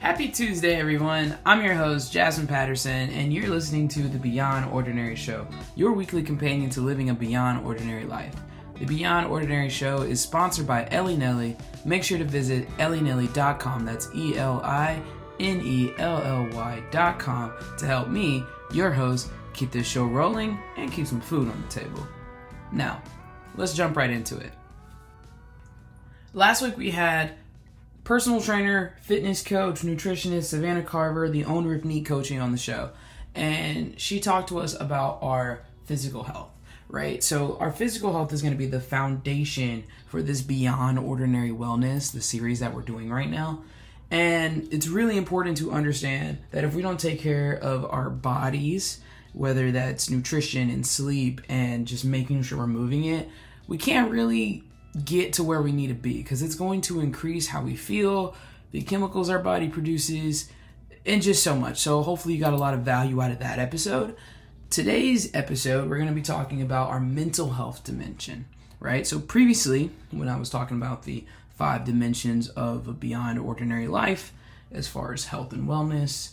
Happy Tuesday, everyone. I'm your host, Jazman Patterson, and you're listening to the Beyond Ordinary Show, your weekly companion to living a beyond ordinary life. The Beyond Ordinary Show is sponsored by Ellie Nelly. Make sure to visit ellienelly.com. That's E L I N E L L Y.com to help me, your host, keep this show rolling and keep some food on the table. Now, let's jump right into it. Last week we had personal trainer, fitness coach, nutritionist Savannah Carver, the owner of Neat Coaching, on the show. And she talked to us about our physical health, right? So, our physical health is going to be the foundation for this Beyond Ordinary Wellness, the series that we're doing right now. And it's really important to understand that if we don't take care of our bodies, whether that's nutrition and sleep and just making sure we're moving it, we can't really get to where we need to be because it's going to increase how we feel, the chemicals our body produces, and just so much. So, hopefully, you got a lot of value out of that episode. Today's episode, we're going to be talking about our mental health dimension, right? So, previously, when I was talking about the five dimensions of a beyond ordinary life, as far as health and wellness,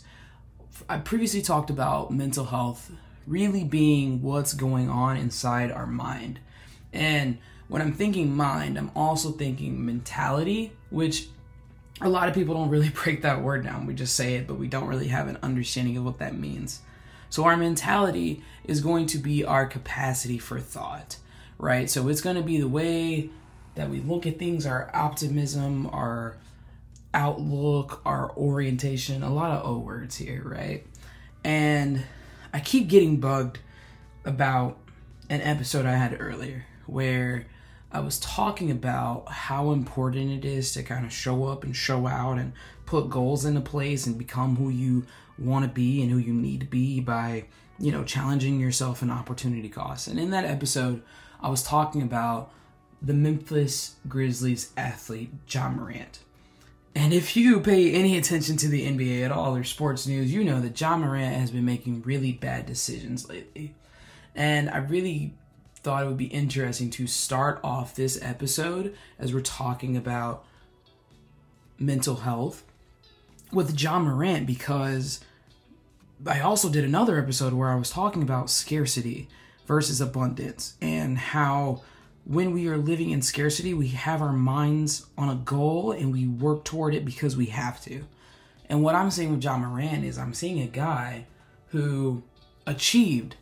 I previously talked about mental health really being what's going on inside our mind. And when I'm thinking mind, I'm also thinking mentality, which a lot of people don't really break that word down. We just say it, but we don't really have an understanding of what that means. So, our mentality is going to be our capacity for thought, right? So, it's going to be the way that we look at things, our optimism, our outlook, our orientation, a lot of O words here, right? And I keep getting bugged about an episode I had earlier where I was talking about how important it is to kind of show up and show out and put goals into place and become who you want to be and who you need to be by, you know, challenging yourself and opportunity costs. And in that episode, I was talking about the Memphis Grizzlies athlete, Ja Morant. And if you pay any attention to the NBA at all or sports news, you know that Ja Morant has been making really bad decisions lately. And I really thought it would be interesting to start off this episode as we're talking about mental health with Ja Morant because I also did another episode where I was talking about scarcity versus abundance and how when we are living in scarcity, we have our minds on a goal and we work toward it because we have to. And what I'm saying with Ja Morant is I'm seeing a guy who achieved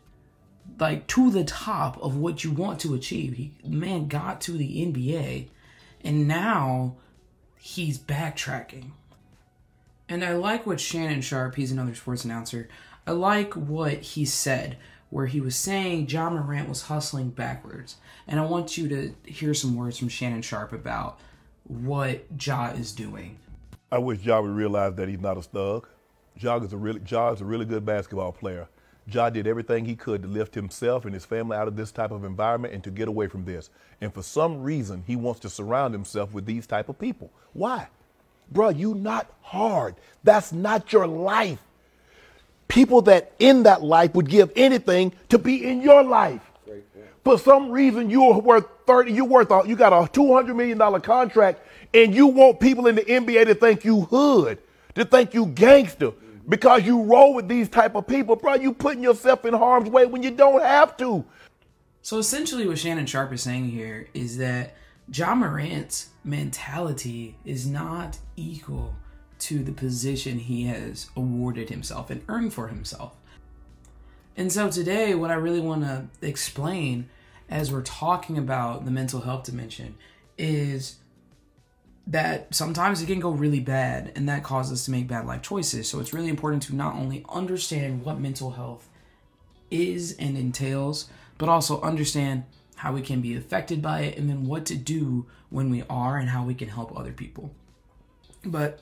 like to the top of what you want to achieve. He man got to the NBA and now he's backtracking. And I like what Shannon Sharpe, he's another sports announcer. I like what he said where he was saying Ja Morant was hustling backwards. And I want you to hear some words from Shannon Sharpe about what Ja is doing. I wish Ja would realize that he's not a thug. Ja is a really Ja is a really good basketball player. Ja did everything he could to lift himself and his family out of this type of environment and to get away from this. And for some reason, he wants to surround himself with these type of people. Why? Bruh, you not hard. That's not your life. People that in that life would give anything to be in your life. For some reason, you're worth 30, you're worth, a, you got a $200 million contract and you want people in the NBA to think you hood, to think you gangster because you roll with these type of people, bro. You putting yourself in harm's way when you don't have to. So essentially, what Shannon Sharpe is saying here is that Ja Morant's mentality is not equal to the position he has awarded himself and earned for himself. And so today, what I really want to explain as we're talking about the mental health dimension is that sometimes it can go really bad and that causes us to make bad life choices. So it's really important to not only understand what mental health is and entails, but also understand how we can be affected by it and then what to do when we are and how we can help other people. But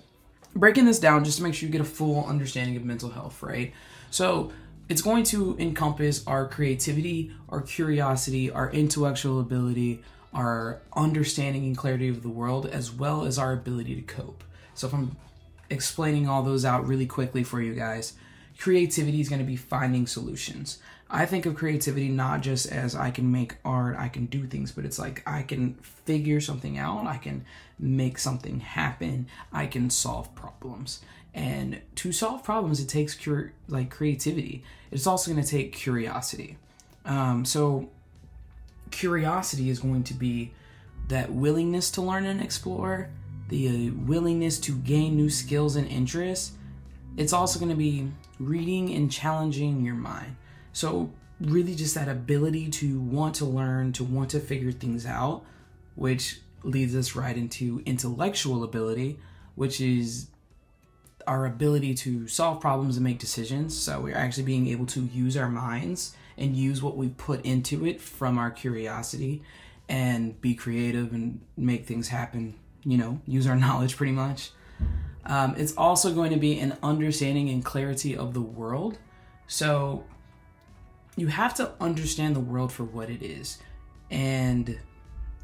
breaking this down just to make sure you get a full understanding of mental health, right? So it's going to encompass our creativity, our curiosity, our intellectual ability, our understanding and clarity of the world, as well as our ability to cope. So, if I'm explaining all those out really quickly for you guys, creativity is going to be finding solutions. I think of creativity not just as I can make art, I can do things, but it's like I can figure something out, I can make something happen, I can solve problems. And to solve problems, it takes cure like creativity. It's also going to take curiosity. Um, so curiosity is going to be that willingness to learn and explore, the uh, willingness to gain new skills and interests. It's also going to be reading and challenging your mind. So, really, just that ability to want to learn, to want to figure things out, which leads us right into intellectual ability, which is our ability to solve problems and make decisions. So, we're actually being able to use our minds and use what we put into it from our curiosity and be creative and make things happen, you know, use our knowledge pretty much. Um, it's also going to be an understanding and clarity of the world. So you have to understand the world for what it is. And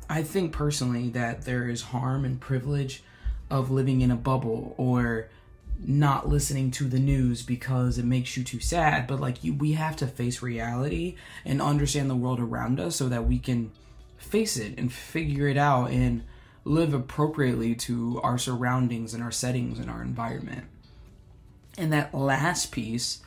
I think personally that there is harm and privilege of living in a bubble or not listening to the news because it makes you too sad but like you we have to face reality and understand the world around us so that we can face it and figure it out and live appropriately to our surroundings and our settings and our environment. And that last piece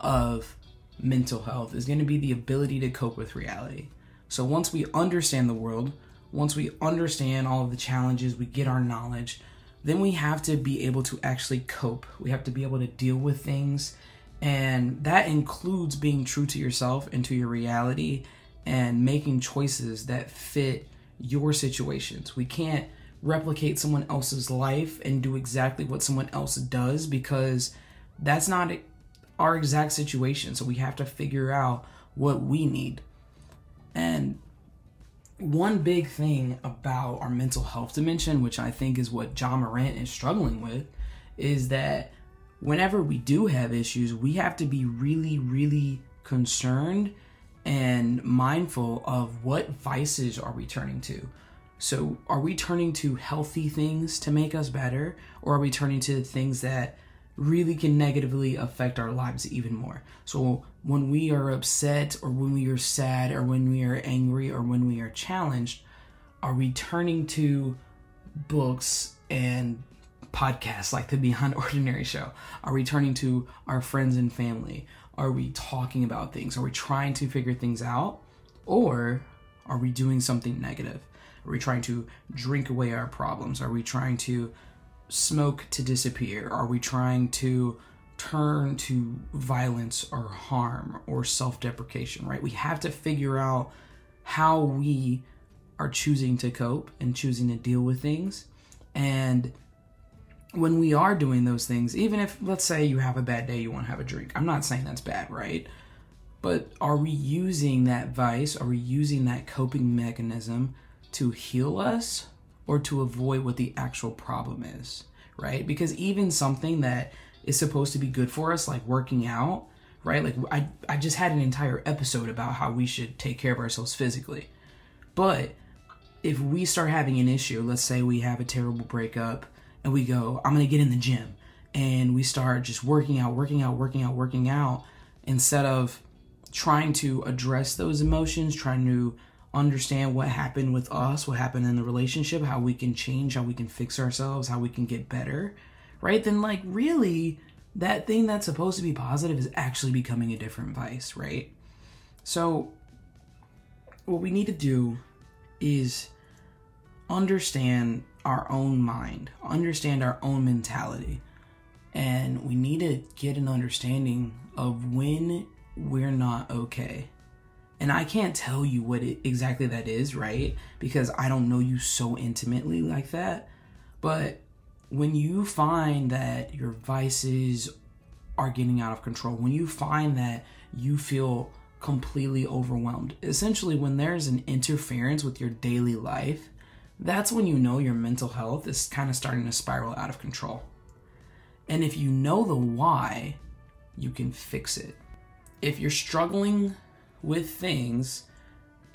of mental health is going to be the ability to cope with reality. So once we understand the world once we understand all of the challenges we get our knowledge then we have to be able to actually cope. We have to be able to deal with things. And that includes being true to yourself and to your reality and making choices that fit your situations. We can't replicate someone else's life and do exactly what someone else does because that's not our exact situation. So we have to figure out what we need. And one big thing about our mental health dimension, which I think is what Ja Morant is struggling with, is that whenever we do have issues, we have to be really, really concerned and mindful of what vices are we turning to. So, are we turning to healthy things to make us better, or are we turning to things that really can negatively affect our lives even more. So when we are upset or when we are sad or when we are angry or when we are challenged, are we turning to books and podcasts like the Beyond Ordinary show? Are we turning to our friends and family? Are we talking about things? Are we trying to figure things out? Or are we doing something negative? Are we trying to drink away our problems? Are we trying to smoke to disappear? Are we trying to turn to violence or harm or self deprecation, right? We have to figure out how we are choosing to cope and choosing to deal with things. And when we are doing those things, even if, let's say, you have a bad day, you want to have a drink, I'm not saying that's bad, right? But are we using that vice? Are we using that coping mechanism to heal us or to avoid what the actual problem is, right? Because even something that is supposed to be good for us, like working out, right? Like I, I just had an entire episode about how we should take care of ourselves physically. But if we start having an issue, let's say we have a terrible breakup and we go, I'm going to get in the gym and we start just working out, working out, working out, working out instead of trying to address those emotions, trying to understand what happened with us, what happened in the relationship, how we can change, how we can fix ourselves, how we can get better, right? Then, like, really, that thing that's supposed to be positive is actually becoming a different vice, right? So, what we need to do is understand our own mind, understand our own mentality, and we need to get an understanding of when we're not okay and I can't tell you what it, exactly that is, right? Because I don't know you so intimately like that. But when you find that your vices are getting out of control, when you find that you feel completely overwhelmed, essentially, when there's an interference with your daily life, that's when you know your mental health is kind of starting to spiral out of control. And if you know the why, you can fix it. If you're struggling with things,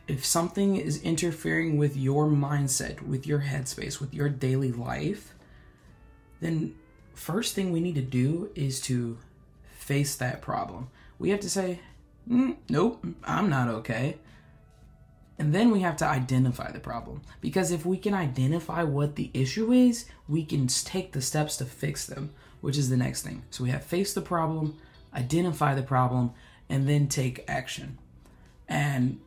if something is interfering with your mindset, with your headspace, with your daily life, then first thing we need to do is to face that problem. We have to say, Mm, nope, I'm not okay. And then we have to identify the problem. Because if we can identify what the issue is, we can take the steps to fix them, which is the next thing. So we have face the problem, identify the problem, and then take action. And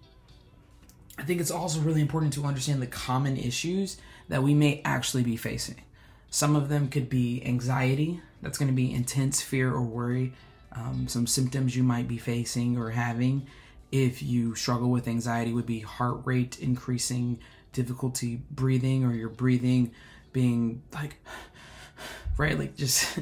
I think it's also really important to understand the common issues that we may actually be facing. Some of them could be anxiety, that's going to be intense fear or worry, um, some symptoms you might be facing or having if you struggle with anxiety would be heart rate increasing, difficulty breathing, or your breathing being like, right, like just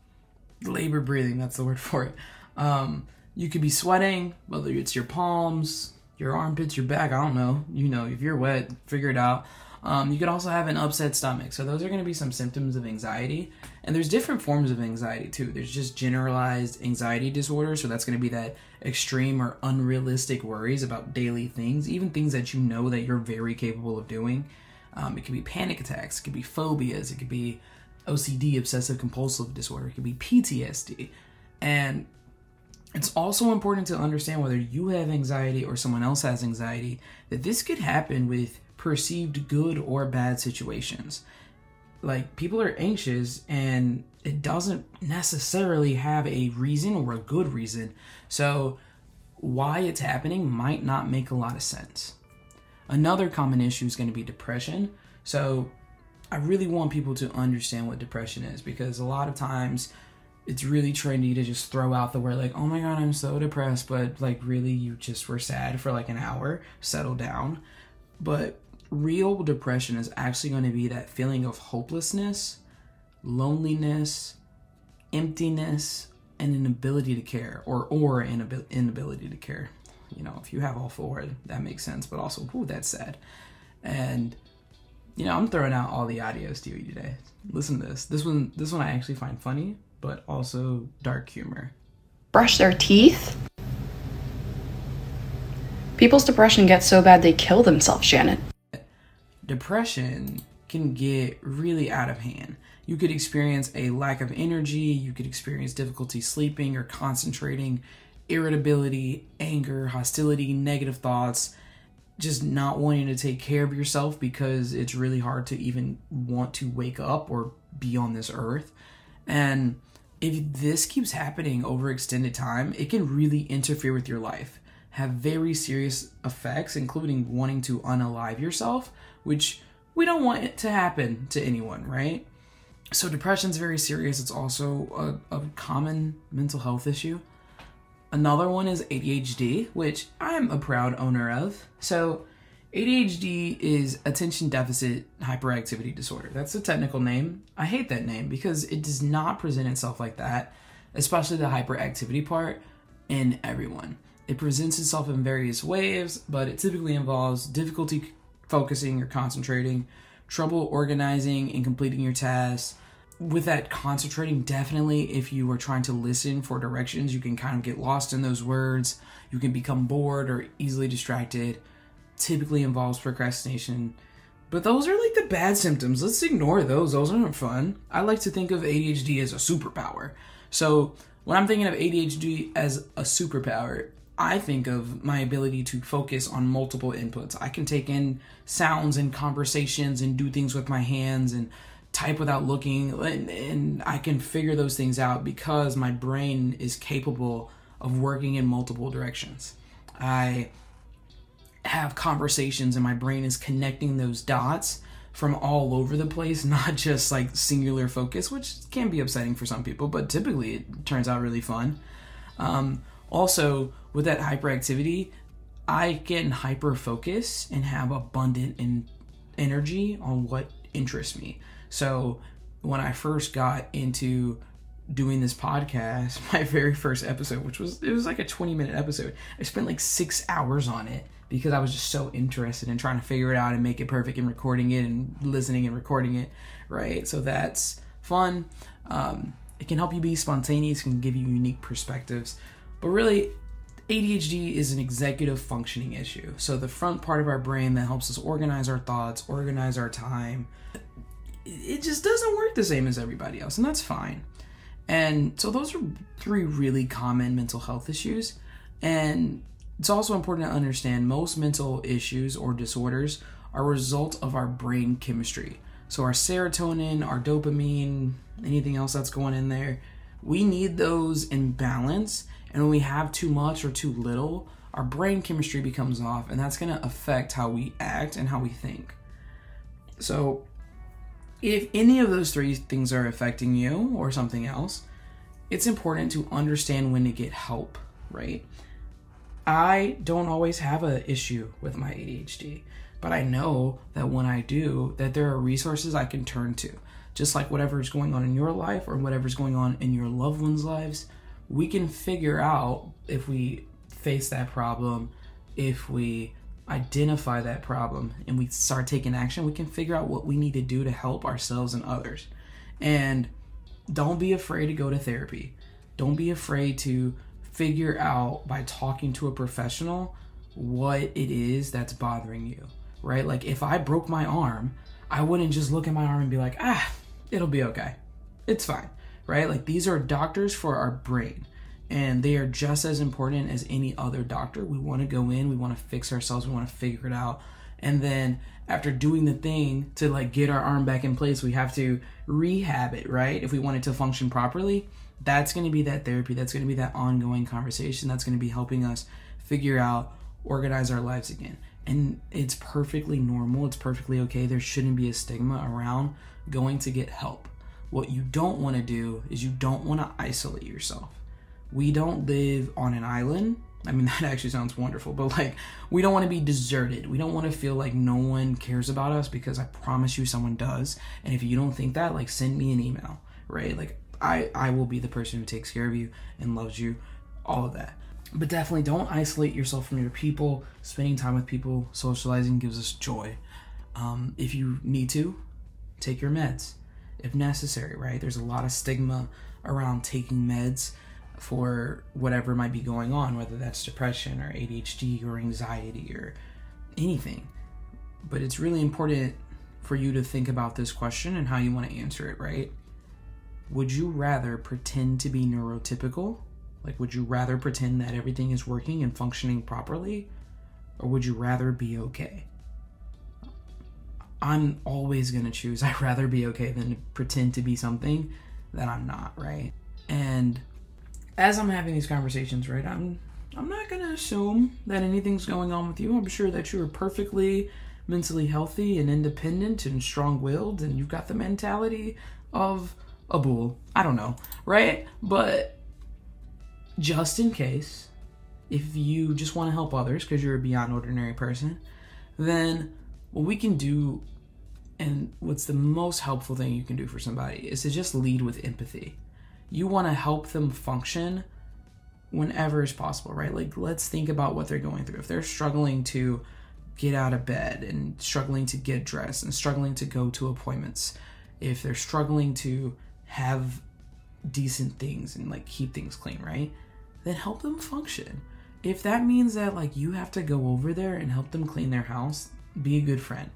labor breathing, that's the word for it. Um, you could be sweating, whether it's your palms, your armpits, your back, I don't know. You know, if you're wet, figure it out. Um, you could also have an upset stomach. So those are going to be some symptoms of anxiety. And there's different forms of anxiety too. There's just generalized anxiety disorder. So that's going to be that extreme or unrealistic worries about daily things, even things that you know that you're very capable of doing. Um, it could be panic attacks. It could be phobias. It could be OCD, obsessive compulsive disorder. It could be PTSD. And it's also important to understand whether you have anxiety or someone else has anxiety, that this could happen with perceived good or bad situations. Like people are anxious and it doesn't necessarily have a reason or a good reason. So why it's happening might not make a lot of sense. Another common issue is going to be depression. So I really want people to understand what depression is because a lot of times it's really trendy to just throw out the word like, "Oh my god, I'm so depressed," but like really you just were sad for like an hour, settle down. But real depression is actually going to be that feeling of hopelessness, loneliness, emptiness, and inability to care, or or inability to care. You know, if you have all four, that makes sense. But also, ooh, that's sad. And you know, I'm throwing out all the audios to you today. Listen to this. This one, this one I actually find funny, but also dark humor. Brush their teeth. People's depression gets so bad they kill themselves, Shannon. depression can get really out of hand. You could experience a lack of energy, you could experience difficulty sleeping or concentrating, irritability, anger, hostility, negative thoughts, just not wanting to take care of yourself because it's really hard to even want to wake up or be on this earth. And if this keeps happening over extended time, it can really interfere with your life, have very serious effects, including wanting to unalive yourself which we don't want it to happen to anyone, right? So depression is very serious. It's also a, a common mental health issue. Another one is ADHD, which I'm a proud owner of. So ADHD is attention deficit hyperactivity disorder. That's the technical name. I hate that name because it does not present itself like that, especially the hyperactivity part in everyone. It presents itself in various ways, but it typically involves difficulty focusing or concentrating, trouble organizing and completing your tasks. With that concentrating, definitely if you are trying to listen for directions, you can kind of get lost in those words. You can become bored or easily distracted. Typically involves procrastination. But those are like the bad symptoms. Let's ignore those. Those aren't fun. I like to think of ADHD as a superpower. So when I'm thinking of ADHD as a superpower, I think of my ability to focus on multiple inputs. I can take in sounds and conversations and do things with my hands and type without looking, and, and, I can figure those things out because my brain is capable of working in multiple directions. I have conversations and my brain is connecting those dots from all over the place, not just like singular focus, which can be upsetting for some people, but typically it turns out really fun. Um, also, with that hyperactivity, I can hyper focus and have abundant in energy on what interests me. So when I first got into doing this podcast, my very first episode, which was it was like a 20 minute episode, I spent like six hours on it because I was just so interested in trying to figure it out and make it perfect and recording it and listening and recording it, right? So that's fun. Um, it can help you be spontaneous, can give you unique perspectives. But really, ADHD is an executive functioning issue. So the front part of our brain that helps us organize our thoughts, organize our time, it just doesn't work the same as everybody else, and that's fine. And so those are three really common mental health issues. And it's also important to understand most mental issues or disorders are a result of our brain chemistry. So, our serotonin, our dopamine, anything else that's going in there, we need those in balance. And when we have too much or too little, our brain chemistry becomes off, and that's going to affect how we act and how we think. So, if any of those three things are affecting you or something else, it's important to understand when to get help, right? I don't always have an issue with my ADHD, but I know that when I do, that there are resources I can turn to. Just like whatever's going on in your life or whatever's going on in your loved ones' lives, we can figure out if we face that problem, if we identify that problem and we start taking action, we can figure out what we need to do to help ourselves and others. And don't be afraid to go to therapy. Don't be afraid to figure out by talking to a professional what it is that's bothering you, right? Like if I broke my arm, I wouldn't just look at my arm and be like, ah, it'll be okay. It's fine, right? Like these are doctors for our brain and they are just as important as any other doctor. We want to go in, we want to fix ourselves, we want to figure it out. And then after doing the thing to like get our arm back in place, we have to rehab it, right? If we want it to function properly, that's going to be that therapy. That's going to be that ongoing conversation. That's going to be helping us figure out, organize our lives again. And it's perfectly normal. It's perfectly okay. There shouldn't be a stigma around going to get help. What you don't want to do is you don't want to isolate yourself we don't live on an island. I mean, that actually sounds wonderful, but like, we don't want to be deserted. We don't want to feel like no one cares about us because I promise you someone does. And if you don't think that, like, send me an email, right? Like, I, I will be the person who takes care of you and loves you, all of that. But definitely don't isolate yourself from your people. Spending time with people, socializing gives us joy. Um, if you need to, take your meds if necessary, right? There's a lot of stigma around taking meds for whatever might be going on, whether that's depression or ADHD or anxiety or anything. But it's really important for you to think about this question and how you want to answer it, right? Would you rather pretend to be neurotypical? Like, would you rather pretend that everything is working and functioning properly? Or would you rather be okay? I'm always going to choose I'd rather be okay than pretend to be something that I'm not, right? And as I'm having these conversations, right, I'm I'm not gonna assume that anything's going on with you. I'm sure that you are perfectly mentally healthy and independent and strong-willed, and you've got the mentality of a bull. I don't know, right? But just in case, if you just want to help others because you're a beyond ordinary person, then what we can do and what's the most helpful thing you can do for somebody is to just lead with empathy you want to help them function whenever is possible, right? Like, let's think about what they're going through. If they're struggling to get out of bed and struggling to get dressed and struggling to go to appointments, if they're struggling to have decent things and like keep things clean, right? Then help them function. If that means that like you have to go over there and help them clean their house, be a good friend.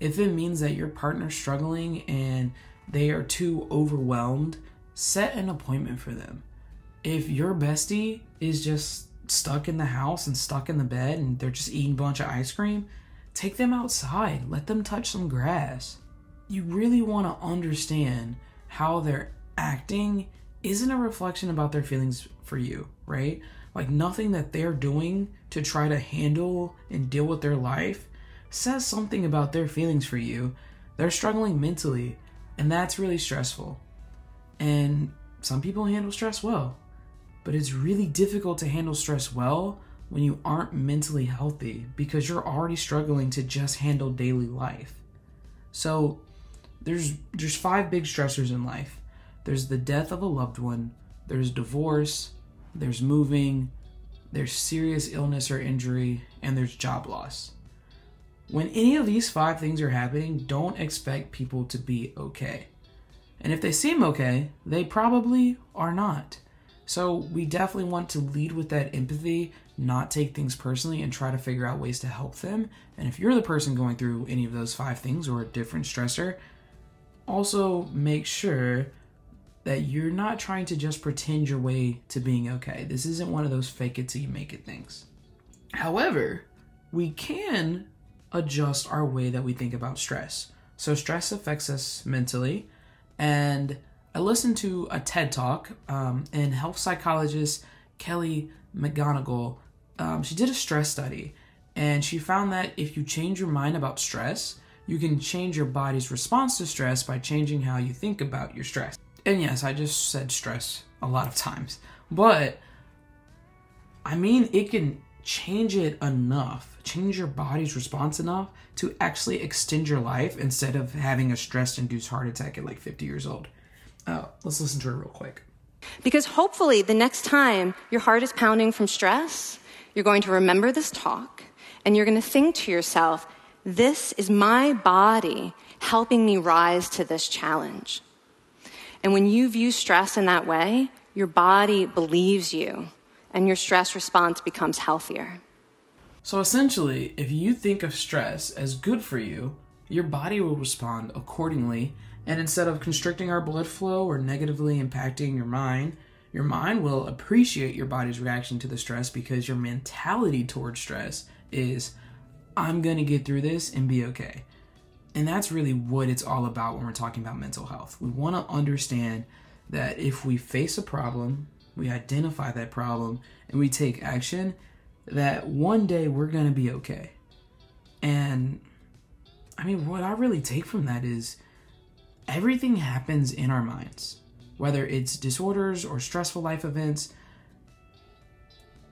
If it means that your partner's struggling and they are too overwhelmed set an appointment for them. If your bestie is just stuck in the house and stuck in the bed and they're just eating a bunch of ice cream, take them outside. Let them touch some grass. You really want to understand how they're acting isn't a reflection about their feelings for you, right? Like nothing that they're doing to try to handle and deal with their life says something about their feelings for you. They're struggling mentally, and that's really stressful. And some people handle stress well, but it's really difficult to handle stress well when you aren't mentally healthy because you're already struggling to just handle daily life. So there's there's five big stressors in life. There's the death of a loved one, there's divorce, there's moving, there's serious illness or injury, and there's job loss. When any of these five things are happening, don't expect people to be okay. And if they seem okay, they probably are not. So we definitely want to lead with that empathy, not take things personally, and try to figure out ways to help them. And if you're the person going through any of those five things or a different stressor, also make sure that you're not trying to just pretend your way to being okay. This isn't one of those fake it till you make it things. However, we can adjust our way that we think about stress. So, stress affects us mentally. And I listened to a TED talk, um, and health psychologist Kelly McGonigal, um, she did a stress study, and she found that if you change your mind about stress, you can change your body's response to stress by changing how you think about your stress. And yes, I just said stress a lot of times, but I mean, it can change it enough, change your body's response enough to actually extend your life instead of having a stress induced heart attack at like 50 years old. Uh, let's listen to it real quick. Because hopefully, the next time your heart is pounding from stress, you're going to remember this talk and you're going to think to yourself, this is my body helping me rise to this challenge. And when you view stress in that way, your body believes you and your stress response becomes healthier. So essentially, if you think of stress as good for you, your body will respond accordingly. And instead of constricting our blood flow or negatively impacting your mind, your mind will appreciate your body's reaction to the stress because your mentality towards stress is, I'm to get through this and be okay. And that's really what it's all about when we're talking about mental health. We want to understand that if we face a problem, we identify that problem, and we take action, that one day we're going to be okay. And I mean, what I really take from that is everything happens in our minds, whether it's disorders or stressful life events.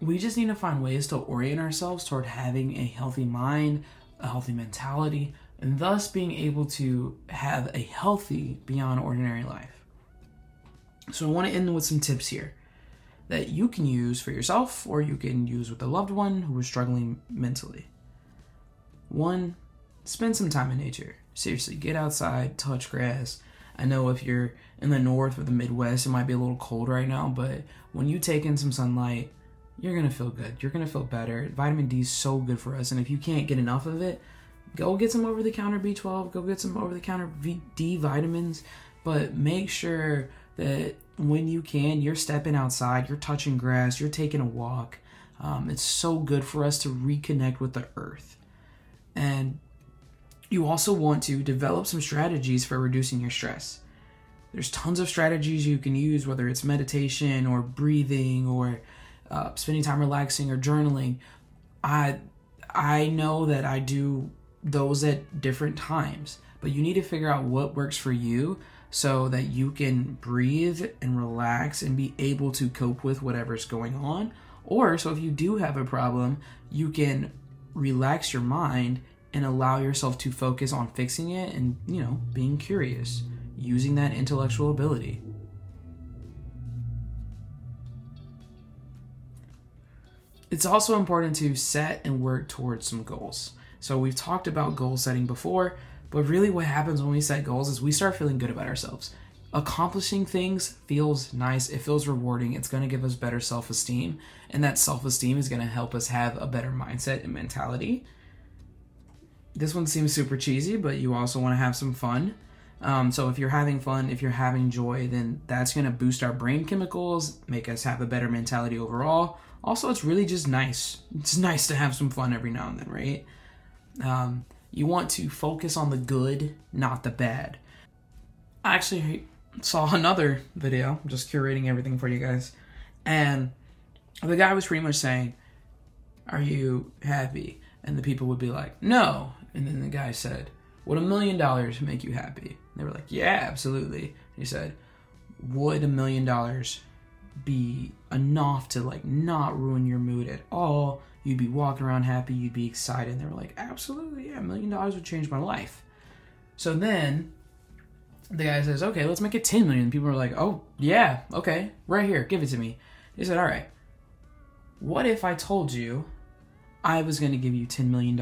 We just need to find ways to orient ourselves toward having a healthy mind, a healthy mentality, and thus being able to have a healthy, beyond ordinary life. So, I want to end with some tips here that you can use for yourself or you can use with a loved one who is struggling mentally. One, spend some time in nature. Seriously, get outside, touch grass. I know if you're in the north or the Midwest, it might be a little cold right now, but when you take in some sunlight, you're gonna feel good. You're gonna feel better. Vitamin D is so good for us, and if you can't get enough of it, go get some over the counter B12, go get some over the counter D vitamins, but make sure that when you can, you're stepping outside, you're touching grass, you're taking a walk. Um, it's so good for us to reconnect with the earth. And you also want to develop some strategies for reducing your stress. There's tons of strategies you can use, whether it's meditation or breathing or uh, spending time relaxing or journaling. I I know that I do those at different times, but you need to figure out what works for you so that you can breathe and relax and be able to cope with whatever's going on. Or so if you do have a problem, you can relax your mind and allow yourself to focus on fixing it and, you know, being curious, using that intellectual ability. It's also important to set and work towards some goals. So, we've talked about goal setting before, but really, what happens when we set goals is we start feeling good about ourselves. Accomplishing things feels nice, it feels rewarding, it's going to give us better self esteem, and that self esteem is going to help us have a better mindset and mentality. This one seems super cheesy, but you also want to have some fun. Um, so if you're having fun, if you're having joy, then that's going to boost our brain chemicals, make us have a better mentality overall. Also, it's really just nice. It's nice to have some fun every now and then, right? Um, you want to focus on the good, not the bad. I actually saw another video, I'm just curating everything for you guys, and the guy was pretty much saying, Are you happy? And the people would be like, No. And then the guy said, Would a million dollars make you happy? And they were like, Yeah, absolutely. And he said, Would a million dollars be enough to like not ruin your mood at all? You'd be walking around happy, you'd be excited. And they were like, Absolutely, yeah, a million dollars would change my life. So then the guy says, Okay, let's make it 10 million. People are like, Oh, yeah, okay, right here, give it to me. He said, All right, what if I told you I was going to give you $10 million?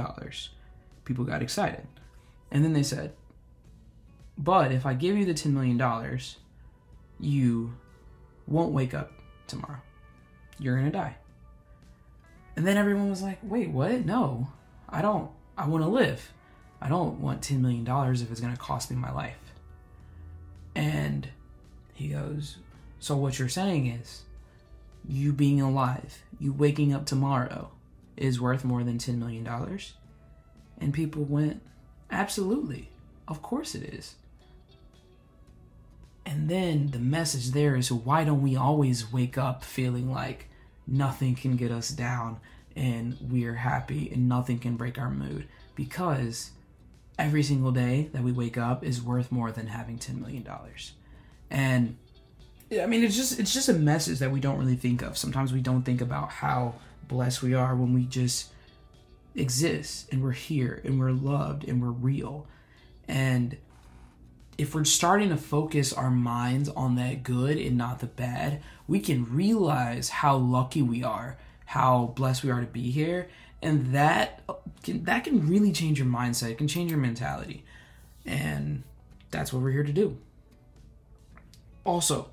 People got excited. And then they said, But if I give you the $10 million, you won't wake up tomorrow. You're going to die. And then everyone was like, Wait, what? No, I don't. I want to live. I don't want $10 million if it's going to cost me my life. And He goes, So what you're saying is, you being alive, you waking up tomorrow, is worth more than $10 million? And people went, Absolutely. Of course it is. And then the message there is why don't we always wake up feeling like nothing can get us down and we're happy and nothing can break our mood? Because every single day that we wake up is worth more than having $10 million. And I mean, it's just it's just a message that we don't really think of. Sometimes we don't think about how blessed we are when we just exist and we're here and we're loved and we're real. And if we're starting to focus our minds on that good and not the bad, we can realize how lucky we are, how blessed we are to be here, and that can that can really change your mindset. It can change your mentality. And that's what we're here to do. Also,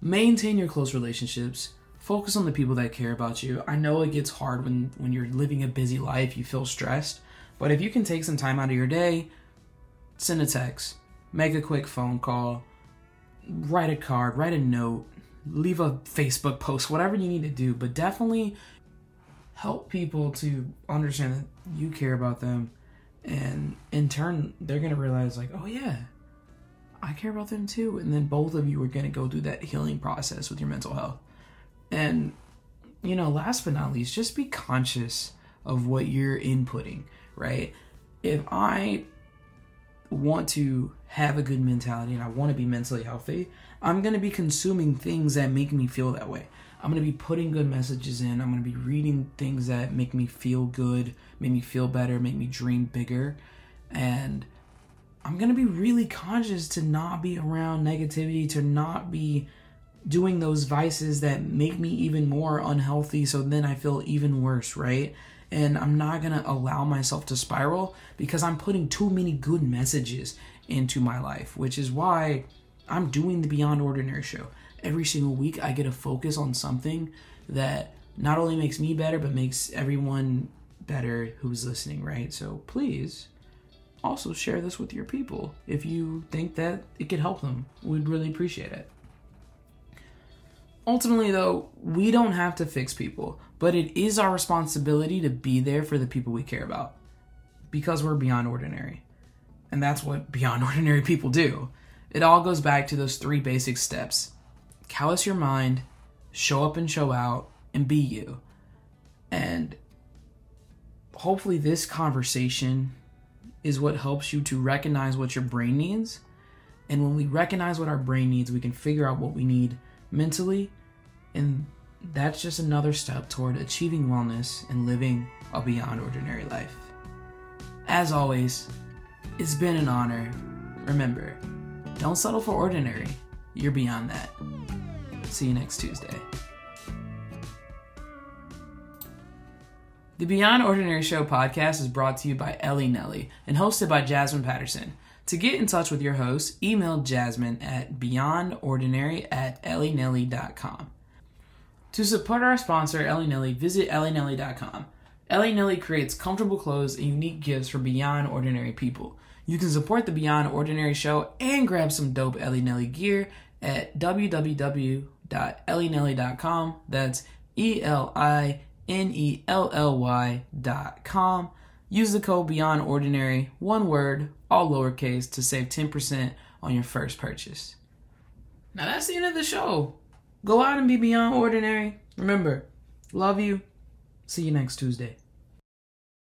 maintain your close relationships. Focus on the people that care about you. I know it gets hard when when you're living a busy life, you feel stressed, but if you can take some time out of your day, send a text, make a quick phone call, write a card, write a note, leave a Facebook post, whatever you need to do, but definitely help people to understand that you care about them and in turn they're going to realize like, "Oh yeah, I care about them too." And then both of you are going to go through that healing process with your mental health. And you know, last but not least, just be conscious of what you're inputting, right? If I want to have a good mentality and I want to be mentally healthy, I'm going to be consuming things that make me feel that way. I'm going to be putting good messages in. I'm going to be reading things that make me feel good, make me feel better, make me dream bigger. And I'm going to be really conscious to not be around negativity, to not be doing those vices that make me even more unhealthy so then I feel even worse, right? And I'm not going to allow myself to spiral because I'm putting too many good messages into my life, which is why I'm doing the Beyond Ordinary show. Every single week, I get to focus on something that not only makes me better, but makes everyone better who's listening, right? So please also share this with your people if you think that it could help them. We'd really appreciate it. Ultimately, though, we don't have to fix people, but it is our responsibility to be there for the people we care about because we're beyond ordinary. And that's what beyond ordinary people do. It all goes back to those three basic steps callous your mind, show up and show out, and be you. And hopefully, this conversation is what helps you to recognize what your brain needs. And when we recognize what our brain needs, we can figure out what we need mentally. And that's just another step toward achieving wellness and living a beyond ordinary life. As always, it's been an honor. Remember, don't settle for ordinary. You're beyond that. See you next Tuesday. The Beyond Ordinary Show podcast is brought to you by Ellie Nelly and hosted by Jazman Patterson. To get in touch with your host, email Jazman at beyondordinary at ellienelly.com. To support our sponsor, Ellie Nelly, visit ellienelly.com. Ellie Nelly creates comfortable clothes and unique gifts for beyond ordinary people. You can support the Beyond Ordinary show and grab some dope Ellie Nelly gear at www.ellienelly.com. That's E L I N E L L Y.com. Use the code Beyond Ordinary, one word, all lowercase, to save 10% on your first purchase. Now that's the end of the show. Go out and be beyond ordinary. Remember, love you. See you next Tuesday.